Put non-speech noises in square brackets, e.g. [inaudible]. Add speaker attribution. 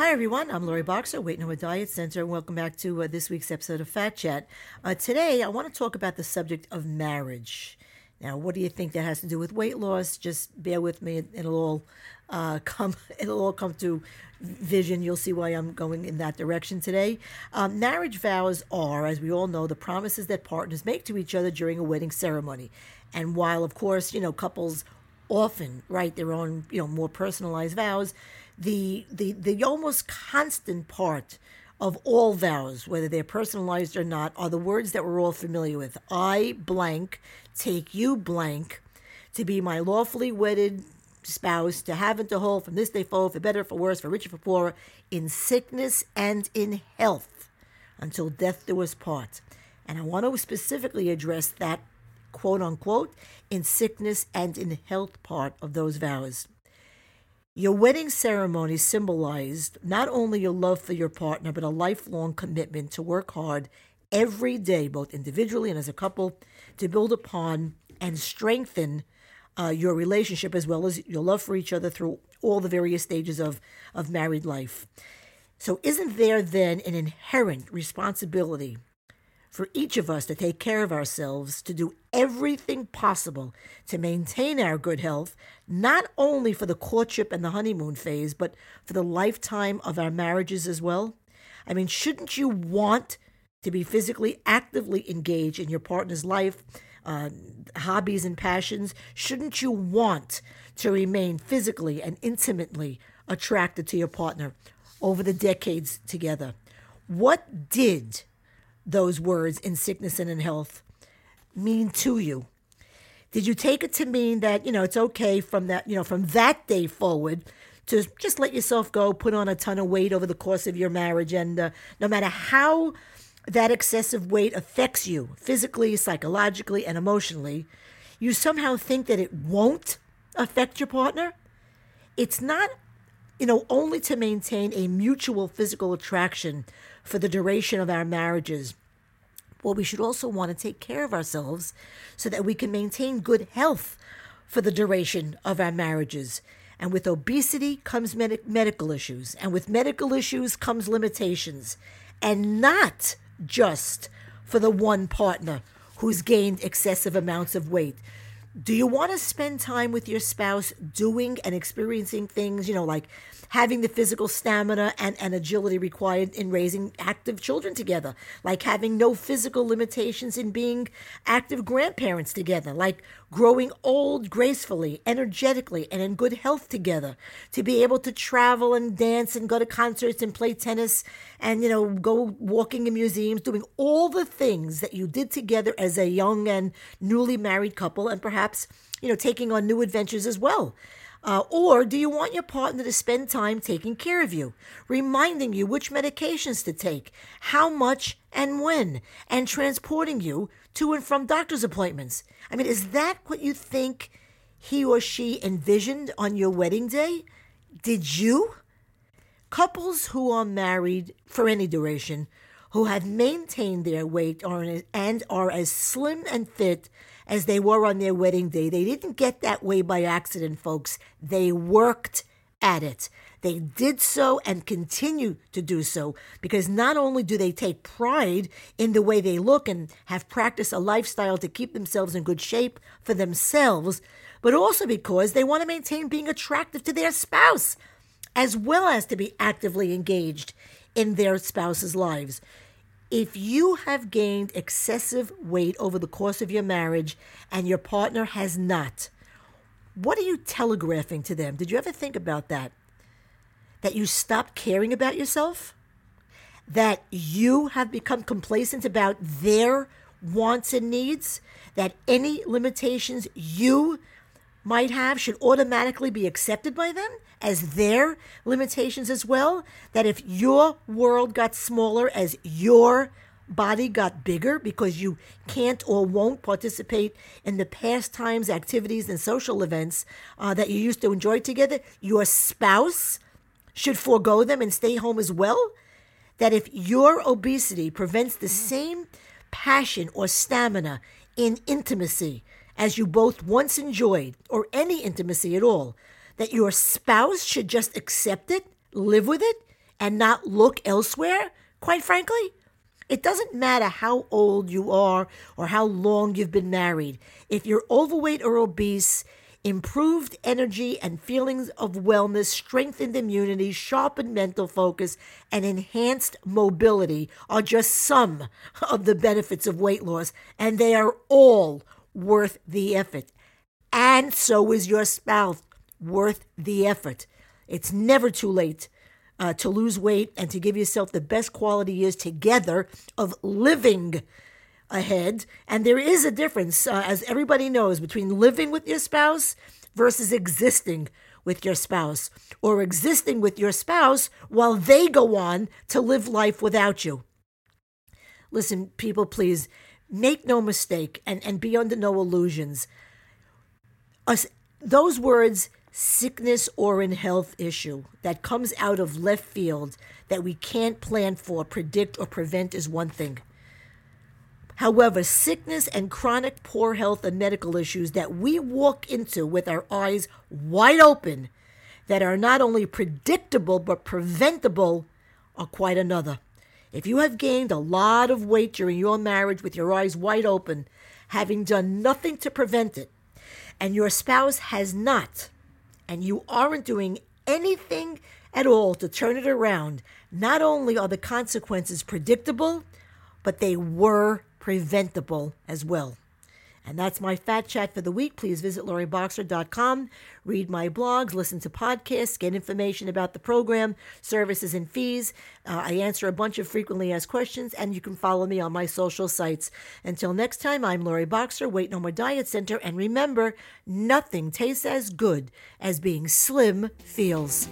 Speaker 1: Hi, everyone. I'm Laurie Boxer, Weight No Diet Center, and welcome back to uh, this week's episode of Fat Chat. Uh, today, I want to talk about the subject of marriage. Now, what do you think that has to do with weight loss? Just bear with me; it'll all uh, [laughs] come. It'll all come to vision. You'll see why I'm going in that direction today. Um, marriage vows are, as we all know, the promises that partners make to each other during a wedding ceremony. And while, of course, you know, couples often write their own, you know, more personalized vows, the the the almost constant part of all vows, whether they're personalized or not, are the words that we're all familiar with. I blank take you blank to be my lawfully wedded spouse, to have and to hold from this day forward, for better, for worse, for richer, for poorer, in sickness and in health, until death do us part. And I want to specifically address that quote unquote in sickness and in health part of those vows. Your wedding ceremony symbolized not only your love for your partner, but a lifelong commitment to work hard every day, both individually and as a couple, to build upon and strengthen uh, your relationship as well as your love for each other through all the various stages of, of married life. So, isn't there then an inherent responsibility for each of us to take care of ourselves, to do everything possible to maintain our good health, not only for the courtship and the honeymoon phase, but for the lifetime of our marriages as well? I mean, shouldn't you want to be physically actively engaged in your partner's life, uh, hobbies, and passions? Shouldn't you want to remain physically and intimately attracted to your partner over the decades together? What did those words in sickness and in health mean to you? Did you take it to mean that, you know, it's okay from that, you know, from that day forward to just let yourself go, put on a ton of weight over the course of your marriage, and uh, no matter how that excessive weight affects you physically, psychologically, and emotionally, you somehow think that it won't affect your partner? It's not, you know, only to maintain a mutual physical attraction for the duration of our marriages. Well, we should also want to take care of ourselves so that we can maintain good health for the duration of our marriages. And with obesity comes med- medical issues, and with medical issues comes limitations, and not just for the one partner who's gained excessive amounts of weight. Do you want to spend time with your spouse doing and experiencing things, you know, like having the physical stamina and, and agility required in raising active children together, like having no physical limitations in being active grandparents together, like growing old gracefully, energetically, and in good health together, to be able to travel and dance and go to concerts and play tennis and, you know, go walking in museums, doing all the things that you did together as a young and newly married couple, and perhaps, you know, taking on new adventures as well. Uh, or do you want your partner to spend time taking care of you, reminding you which medications to take, how much and when, and transporting you to and from doctor's appointments? I mean, is that what you think he or she envisioned on your wedding day? Did you? Couples who are married for any duration, who have maintained their weight and are as slim and fit as they were on their wedding day. They didn't get that way by accident, folks. They worked at it. They did so and continue to do so because not only do they take pride in the way they look and have practiced a lifestyle to keep themselves in good shape for themselves, but also because they want to maintain being attractive to their spouse as well as to be actively engaged in their spouse's lives. If you have gained excessive weight over the course of your marriage and your partner has not, what are you telegraphing to them? Did you ever think about that? That you stopped caring about yourself? That you have become complacent about their wants and needs? That any limitations you might have should automatically be accepted by them as their limitations as well. That if your world got smaller as your body got bigger because you can't or won't participate in the pastimes, activities, and social events uh, that you used to enjoy together, your spouse should forego them and stay home as well. That if your obesity prevents the same passion or stamina in intimacy as you both once enjoyed, or any intimacy at all, that your spouse should just accept it, live with it, and not look elsewhere, quite frankly? It doesn't matter how old you are or how long you've been married. If you're overweight or obese, improved energy and feelings of wellness, strengthened immunity, sharpened mental focus, and enhanced mobility are just some of the benefits of weight loss, and they are all worth the effort. And so is your spouse worth the effort. It's never too late uh, to lose weight and to give yourself the best quality years together of living ahead. And there is a difference, uh, as everybody knows, between living with your spouse versus existing with your spouse, or existing with your spouse while they go on to live life without you. Listen, people, please make no mistake and, and be under no illusions. Us, those words, sickness or in health issue, that comes out of left field that we can't plan for, predict, or prevent is one thing. However, sickness and chronic poor health and medical issues that we walk into with our eyes wide open, that are not only predictable but preventable, are quite another. If you have gained a lot of weight during your marriage with your eyes wide open, having done nothing to prevent it, and your spouse has not, and you aren't doing anything at all to turn it around, not only are the consequences predictable, but they were preventable as well. And that's my fat chat for the week. Please visit laurieboxer.com, read my blogs, listen to podcasts, get information about the program, services, and fees. Uh, I answer a bunch of frequently asked questions, and you can follow me on my social sites. Until next time, I'm Laurie Boxer, Weight No More Diet Center, and remember, nothing tastes as good as being slim feels.